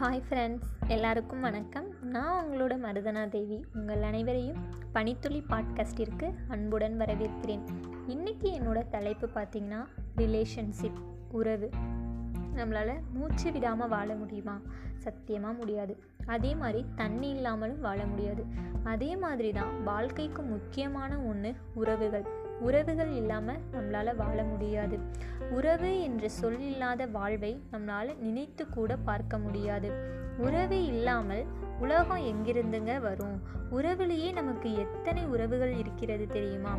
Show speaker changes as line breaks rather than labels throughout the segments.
Hi friends எல்லாருக்கும் வணக்கம். நான் உங்களோட மருதனா தேவி. உங்கள் அனைவரையும் பனித்துளி பாட்காஸ்டிற்கு அன்புடன் வரவேற்கிறேன். இன்றைக்கி என்னோட தலைப்பு பார்த்திங்கன்னா ரிலேஷன்ஷிப் உறவு. நம்மளால் மூச்சு விடாமல் வாழ முடியுமா? சத்தியமாக முடியாது. அதே மாதிரி தண்ணி இல்லாமலும் வாழ முடியாது. அதே மாதிரி தான் வாழ்க்கைக்கு முக்கியமான ஒன்று உறவுகள். உறவுகள் இல்லாமல் நம்மளால் வாழ முடியாது. உறவு என்ற சொல் இல்லாத வாழ்வை நம்மளால் நினைத்து கூட பார்க்க முடியாது. உறவு இல்லாமல் உலகம் எங்கிருந்துங்க வரும்? உறவுலேயே நமக்கு எத்தனை உறவுகள் இருக்கிறது தெரியுமா?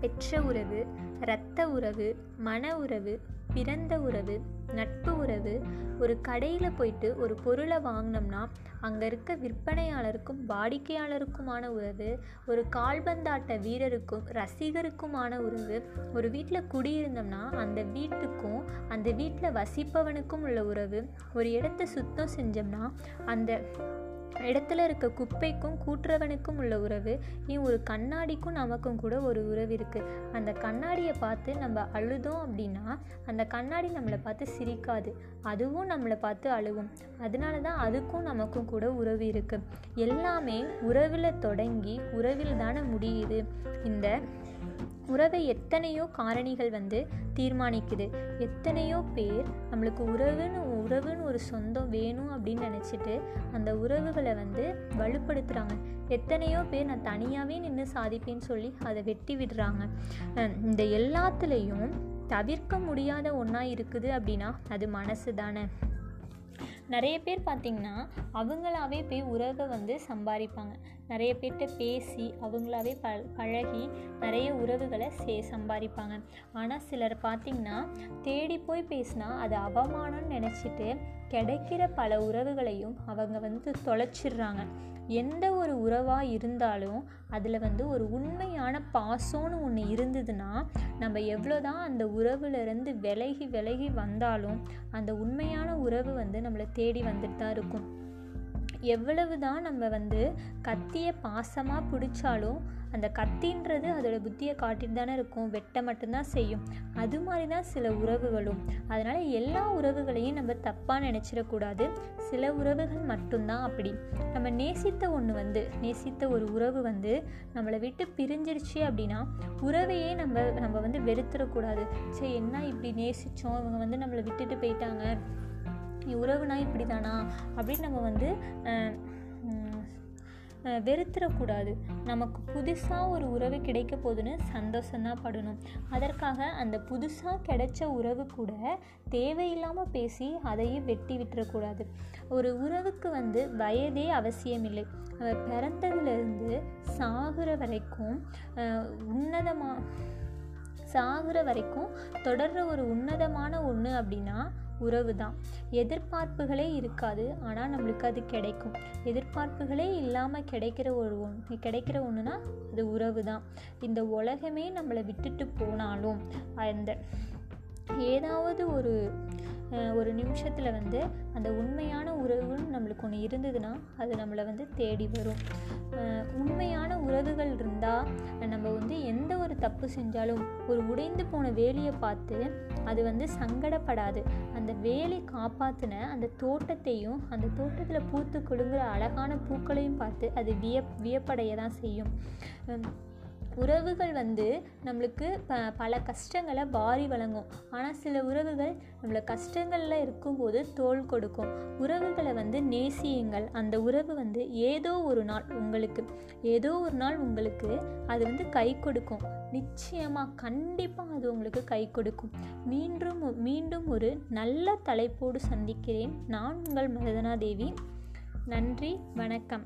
பெற்ற உறவு இரத்த உறவு மன உறவு பிறந்த உறவு நட்பு உறவு ஒரு கடையில் போயிட்டு ஒரு பொருளை வாங்கினோம்னா அங்கே இருக்க விற்பனையாளருக்கும் வாடிக்கையாளருக்குமான உறவு ஒரு கால்பந்தாட்ட வீரருக்கும் ரசிகருக்குமான உறவு ஒரு வீட்டில் குடியிருந்தோம்னா அந்த வீட்டுக்கும் அந்த வீட்டில் வசிப்பவனுக்கும் உள்ள உறவு ஒரு இடத்த சுத்தம் செஞ்சோம்னா அந்த இடத்துல இருக்க குப்பைக்கும் கூட்டுறவனுக்கும் உள்ள உறவு நீ ஒரு கண்ணாடிக்கும் நமக்கும் கூட ஒரு உறவு இருக்குது அந்த கண்ணாடியை பார்த்து நம்ம அழுதோம் அப்படின்னா அந்த கண்ணாடி நம்மளை பார்த்து சிரிக்காது. அதுவும் நம்மளை பார்த்து அழுவும். அதனால தான் அதுக்கும் நமக்கும் கூட உறவு இருக்குது எல்லாமே உறவில் தொடங்கி உறவில் தானே முடியுது. இந்த உறவை எத்தனையோ காரணிகள் வந்து தீர்மானிக்குது. எத்தனையோ பேர் நம்மளுக்கு உறவுன்னு உறவுன்னு ஒரு சொந்தம் வேணும் அப்படின்னு நினச்சிட்டு அந்த உறவுகளை வந்து வலுப்படுத்துகிறாங்க எத்தனையோ பேர் நான் தனியாகவே நின்று சாதிப்பேன்னு சொல்லி அதை வெட்டி விடுறாங்க. இந்த எல்லாத்துலேயும் தவிர்க்க முடியாத ஒன்றா இருக்குது அப்படின்னா அது மனசு தானே. நிறைய பேர் பார்த்திங்கன்னா அவங்களாவே போய் உறவை வந்து சம்பாதிப்பாங்க. நிறைய பேர்கிட்ட பேசி அவங்களாவே ப பழகி நிறைய உறவுகளை சே சம்பாதிப்பாங்க. ஆனால் சிலர் பார்த்திங்கன்னா தேடி போய் பேசினா அது அவமானம்னு நினச்சிட்டு கிடைக்கிற பல உறவுகளையும் அவங்க வந்து தொலைச்சிடுறாங்க. எந்த ஒரு உறவாக இருந்தாலும் அதில் வந்து ஒரு உண்மையான பாசம்னு ஒன்று இருந்ததுன்னா நம்ம எவ்வளோ தான் அந்த உறவுலேருந்து விலகி விலகி வந்தாலும் அந்த உண்மையான உறவு வந்து நம்மளை தேடி வந்துட்டு தான் இருக்கும். எவ்வளவு தான் நம்ம வந்து கத்தியை பாசமாக பிடிச்சாலும் அந்த கத்தின்றது அதோட புத்தியை காட்டிட்டு தானே இருக்கும். வெட்ட மட்டும்தான் செய்யும். அது மாதிரி தான் சில உறவுகளும். அதனால் எல்லா உறவுகளையும் நம்ம தப்பாக நினச்சிடக்கூடாது. சில உறவுகள் மட்டும்தான் அப்படி. நம்ம நேசித்த ஒன்று வந்து நேசித்த ஒரு உறவு வந்து நம்மளை விட்டு பிரிஞ்சிருச்சு அப்படின்னா உறவையே நம்ம நம்ம வந்து வெறுத்துடக்கூடாது. சரி என்ன இப்படி நேசித்தோம் இவங்க வந்து நம்மளை விட்டுட்டு போயிட்டாங்க. உறவுனா இப்படி தானா அப்படின்னு நம்ம வந்து வெறுத்துடக்கூடாது நமக்கு புதுசாக ஒரு உறவு கிடைக்க போதுன்னு சந்தோஷந்தான் படணும். அதற்காக அந்த புதுசாக கிடைச்ச உறவு கூட தேவையில்லாமல் பேசி அதையும் வெட்டி விட்டுறக்கூடாது. ஒரு உறவுக்கு வந்து வயதே அவசியமில்லை. பிறந்ததுலேருந்து சாகுற வரைக்கும் உன்னதமாக சாகுற வரைக்கும் தொடர்ற ஒரு உன்னதமான ஒன்று அப்படின்னா உறவு தான் எதிர்பார்ப்புகளே இருக்காது ஆனால் நம்மளுக்கு அது கிடைக்கும். எதிர்பார்ப்புகளே இல்லாமல் கிடைக்கிற ஒரு ஒன்று கிடைக்கிற ஒன்றுனா அது உறவு தான் இந்த உலகமே நம்மளை விட்டுட்டு போனாலும் அந்த ஏதாவது ஒரு ஒரு நிமிஷத்தில் வந்து அந்த உண்மையான உறவுன்னு நம்மளுக்கு ஒன்று இருந்ததுன்னா அது நம்மளை வந்து தேடி வரும். உண்மையான உறவுகள் இருந்தால் நம்ம வந்து எந்த ஒரு தப்பு செஞ்சாலும் ஒரு உடைந்து போன வேலியை பார்த்து அது வந்து சங்கடப்படாது. அந்த வேலி காப்பாற்றின அந்த தோட்டத்தையும் அந்த தோட்டத்தில் பூத்து கொடுங்குற அழகான பூக்களையும் பார்த்து அது வியப் வியப்படைய தான் செய்யும். உறவுகள் வந்து நம்மளுக்கு ப பல கஷ்டங்களை வாரி வழங்கும். ஆனால் சில உறவுகள் நம்மளை கஷ்டங்களில் இருக்கும்போது தோல் கொடுக்கும். உறவுகளை வந்து நேசியுங்கள். அந்த உறவு வந்து ஏதோ ஒரு நாள் உங்களுக்கு ஏதோ ஒரு நாள் உங்களுக்கு அது வந்து கை கொடுக்கும். நிச்சயமாக கண்டிப்பாக அது உங்களுக்கு கை கொடுக்கும். மீண்டும் மீண்டும் ஒரு நல்ல தலைப்போடு சந்திக்கிறேன். நான் உங்கள் மருதனா தேவி. நன்றி வணக்கம்.